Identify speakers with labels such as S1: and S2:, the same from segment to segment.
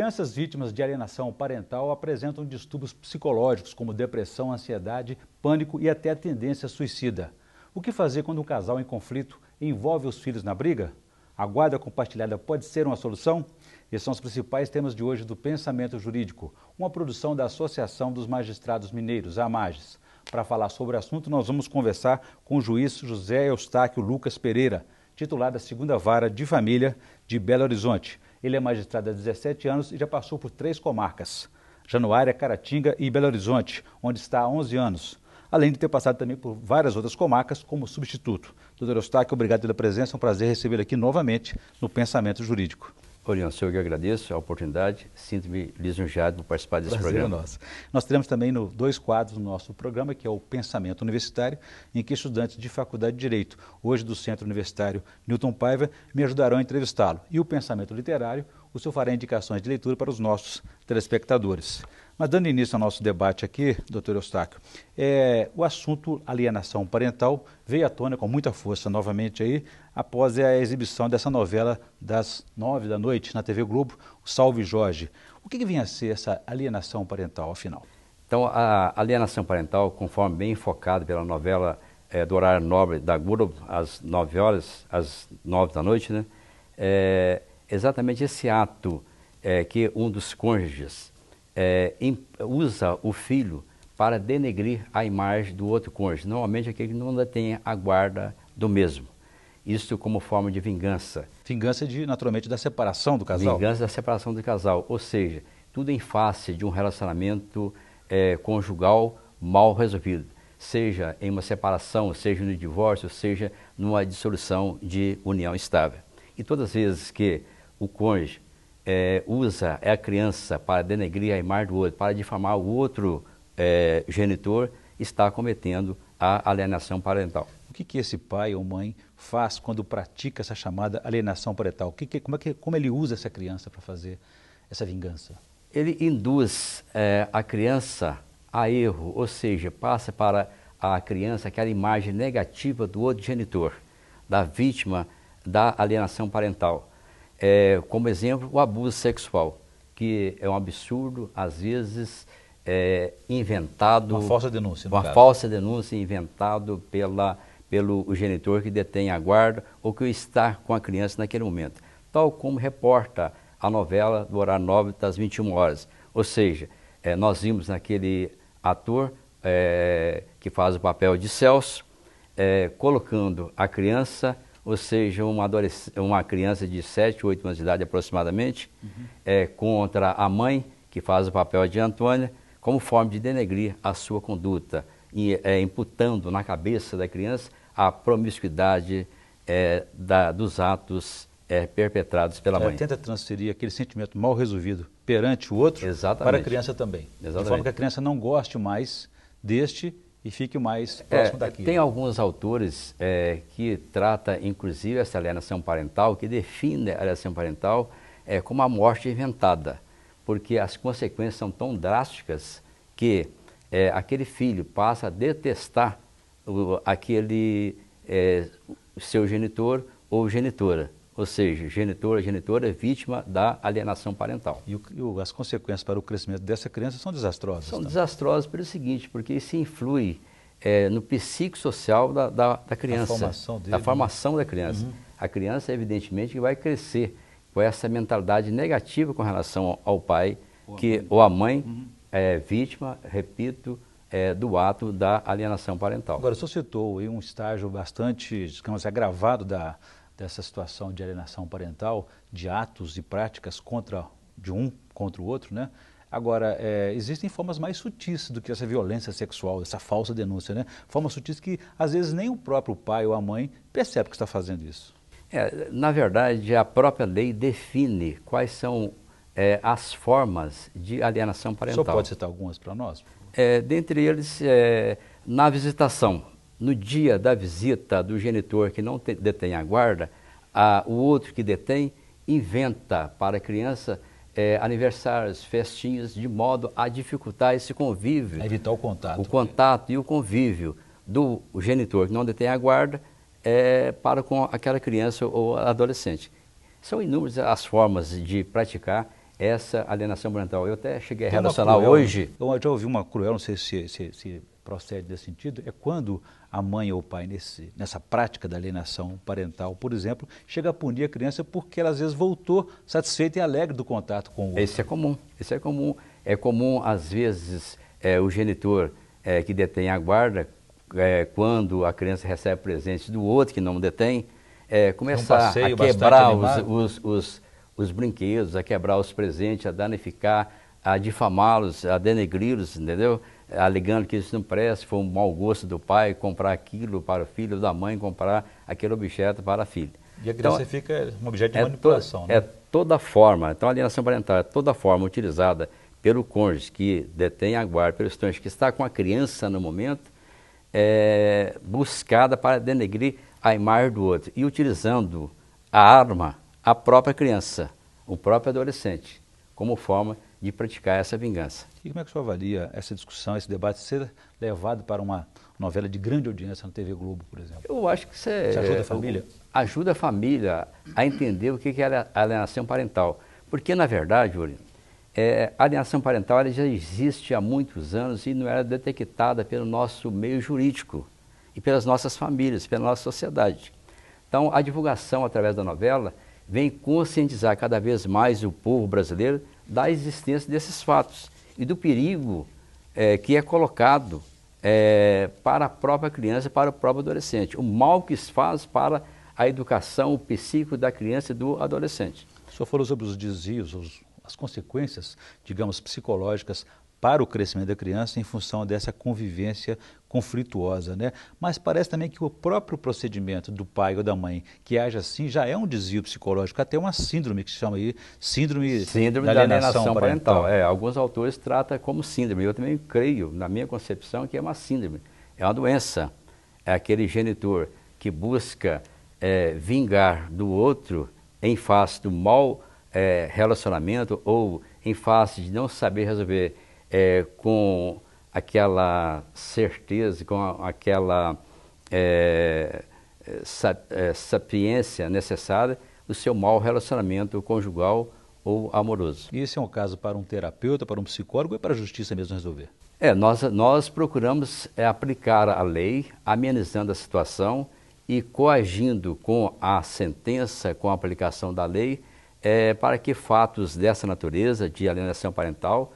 S1: Crianças vítimas de alienação parental apresentam distúrbios psicológicos como depressão, ansiedade, pânico e até tendência suicida. O que fazer quando um casal em conflito envolve os filhos na briga? A guarda compartilhada pode ser uma solução? Esses são os principais temas de hoje do Pensamento Jurídico, uma produção da Associação dos Magistrados Mineiros, a AMAGES. Para falar sobre o assunto, nós vamos conversar com o juiz José Eustáquio Lucas Pereira, titular da Segunda Vara de Família de Belo Horizonte. Ele é magistrado há 17 anos e já passou por três comarcas, Januária, Caratinga e Belo Horizonte, onde está há 11 anos, além de ter passado também por várias outras comarcas como substituto. Doutor Eustáquio, obrigado pela presença, é um prazer recebê-lo aqui novamente no Pensamento Jurídico.
S2: Orion, eu que agradeço a oportunidade, sinto-me lisonjeado por participar desse
S1: Prazer
S2: programa.
S1: Nosso. Nós teremos também no, dois quadros no nosso programa, que é o Pensamento Universitário, em que estudantes de Faculdade de Direito, hoje do Centro Universitário Newton Paiva, me ajudarão a entrevistá-lo. E o Pensamento Literário, o senhor fará indicações de leitura para os nossos telespectadores. Mas dando início ao nosso debate aqui, doutor Eustáquio, é, o assunto alienação parental veio à tona com muita força novamente aí, após a exibição dessa novela das nove da noite na TV Globo, Salve Jorge. O que, que a ser essa alienação parental, afinal?
S2: Então, a alienação parental, conforme bem enfocado pela novela é, do horário nobre da Globo, às nove horas, às nove da noite, né? É exatamente esse ato é, que um dos cônjuges é, usa o filho para denegrir a imagem do outro cônjuge, normalmente aquele que não detém a guarda do mesmo. Isso como forma de vingança.
S1: Vingança de, naturalmente, da separação do casal.
S2: Vingança da separação do casal, ou seja, tudo em face de um relacionamento é, conjugal mal resolvido, seja em uma separação, seja no divórcio, seja numa dissolução de união estável. E todas as vezes que o cônjuge é, usa a criança para denegrir a imagem do outro, para difamar o outro é, genitor, está cometendo a alienação parental.
S1: O que, que esse pai ou mãe faz quando pratica essa chamada alienação parental? Que, que, como, é que, como ele usa essa criança para fazer essa vingança?
S2: Ele induz é, a criança a erro, ou seja, passa para a criança aquela imagem negativa do outro genitor, da vítima da alienação parental é, como exemplo, o abuso sexual, que é um absurdo, às vezes é, inventado.
S1: Uma falsa denúncia.
S2: Uma
S1: caso.
S2: falsa denúncia inventado pela, pelo genitor que detém a guarda ou que está com a criança naquele momento. Tal como reporta a novela do horário 9 das 21 horas. Ou seja, é, nós vimos naquele ator é, que faz o papel de Celso, é, colocando a criança ou seja, uma, uma criança de 7, 8 anos de idade aproximadamente, uhum. é, contra a mãe, que faz o papel de Antônia, como forma de denegrir a sua conduta, e, é, imputando na cabeça da criança a promiscuidade é, da, dos atos é, perpetrados pela
S1: Ela
S2: mãe.
S1: tenta transferir aquele sentimento mal resolvido perante o outro
S2: Exatamente.
S1: para a criança também.
S2: Exatamente.
S1: De forma que a criança não goste mais deste e fique mais próximo
S2: é,
S1: daquilo.
S2: Tem alguns autores é, que tratam, inclusive, essa alienação parental, que definem a alienação parental é, como a morte inventada, porque as consequências são tão drásticas que é, aquele filho passa a detestar o, aquele é, seu genitor ou genitora. Ou seja, genitor genitora é vítima da alienação parental.
S1: E, o, e, as consequências para o crescimento dessa criança são desastrosas?
S2: São desastrosas pelo seguinte, porque isso influi é, no psicossocial da, da, da criança.
S1: A formação dele.
S2: Da formação da criança. Uhum. A criança, evidentemente, vai crescer com essa mentalidade negativa com relação ao pai, ou que, ou a mãe uhum. é vítima, repito, é, do ato da alienação parental.
S1: Agora, o senhor citou um estágio bastante, digamos, agravado da dessa situação de alienação parental, de atos e práticas contra de um contra o outro, né? Agora, é, existem formas mais sutis do que essa violência sexual, essa falsa denúncia, né? Formas sutis que, às vezes, nem o próprio pai ou a mãe percebe que está fazendo isso.
S2: É, na verdade, a própria lei define quais são é, as formas de alienação parental.
S1: Senhor pode citar algumas para nós?
S2: É, dentre eles, é, na visitação no dia da visita do genitor que não detém a guarda, a, o outro que detém inventa para a criança é, aniversários, festinhas, de modo a dificultar esse convívio.
S1: A evitar o contato.
S2: O contato e o convívio do genitor que não detém a guarda é, para com aquela criança ou adolescente. São inúmeras as formas de praticar essa alienação parental. Eu até cheguei a relacionar cruel, hoje.
S1: Eu já ouvi uma cruel, não sei se, se, se procede desse sentido, é quando a mãe ou o pai, nesse, nessa prática da alienação parental, por exemplo, chega a punir a criança porque ela às vezes voltou satisfeita e alegre do contato com o outro.
S2: Esse é comum, esse é comum. É comum, às vezes, é, o genitor é, que detém a guarda, é, quando a criança recebe presentes do outro que não detém, é, começar um a quebrar os, os, os, os, brinquedos, a quebrar os presentes, a danificar, a difamá-los, a denegri-los, entendeu? Alegando que isso não presta, foi um mau gosto do pai comprar aquilo para o filho, da mãe comprar aquele objeto para a filha.
S1: E a criança então, fica um objeto de é manipulação, to, né?
S2: É toda forma, então a alienação parental é toda forma utilizada pelo cônjuge que detém a guarda, pelo estrangeiro que está com a criança no momento, é buscada para denegrir a imagem do outro e utilizando a arma a própria criança, o próprio adolescente, como forma de praticar essa vingança.
S1: E como é que o senhor avalia essa discussão, esse debate ser levado para uma novela de grande audiência na TV Globo, por exemplo?
S2: Eu acho que isso é,
S1: ajuda a família?
S2: Ajuda a família a entender o que é a alienação parental. Porque, na verdade, Yuri, é, a alienação parental já existe há muitos anos e não era detectada pelo nosso meio jurídico e pelas nossas famílias, pela nossa sociedade. Então, a divulgação através da novela vem conscientizar cada vez mais o povo brasileiro da existência desses fatos e do perigo é, que é colocado é, para a própria criança, para o próprio adolescente, o mal que se faz para a educação, o psíquico da criança e do adolescente.
S1: O senhor falou sobre os desvios, os, as consequências, digamos, psicológicas para o crescimento da criança em função dessa convivência conflituosa, né? Mas parece também que o próprio procedimento do pai ou da mãe que age assim já é um desvio psicológico, até uma síndrome que se chama aí síndrome,
S2: síndrome da, da alienação, alienação parental. parental. É, alguns autores tratam como síndrome. Eu também creio, na minha concepção, que é uma síndrome. É uma doença. É aquele genitor que busca é, vingar do outro em face do mau é, relacionamento ou em face de não saber resolver é, com aquela certeza, com aquela é, é, sapiência necessária o seu mau relacionamento conjugal ou amoroso.
S1: E esse é um caso para um terapeuta, para um psicólogo é para a justiça mesmo resolver?
S2: É, nós, nós procuramos é, aplicar a lei, amenizando a situação e coagindo com a sentença, com a aplicação da lei, é, para que fatos dessa natureza, de alienação parental,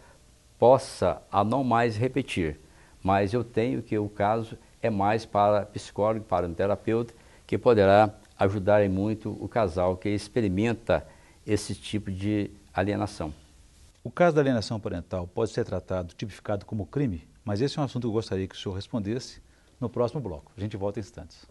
S2: possa a não mais repetir. Mas eu tenho que o caso é mais para psicólogo, para um terapeuta, que poderá ajudar muito o casal que experimenta esse tipo de alienação.
S1: O caso da alienação parental pode ser tratado, tipificado como crime, mas esse é um assunto que eu gostaria que o senhor respondesse no próximo bloco. A gente volta em instantes.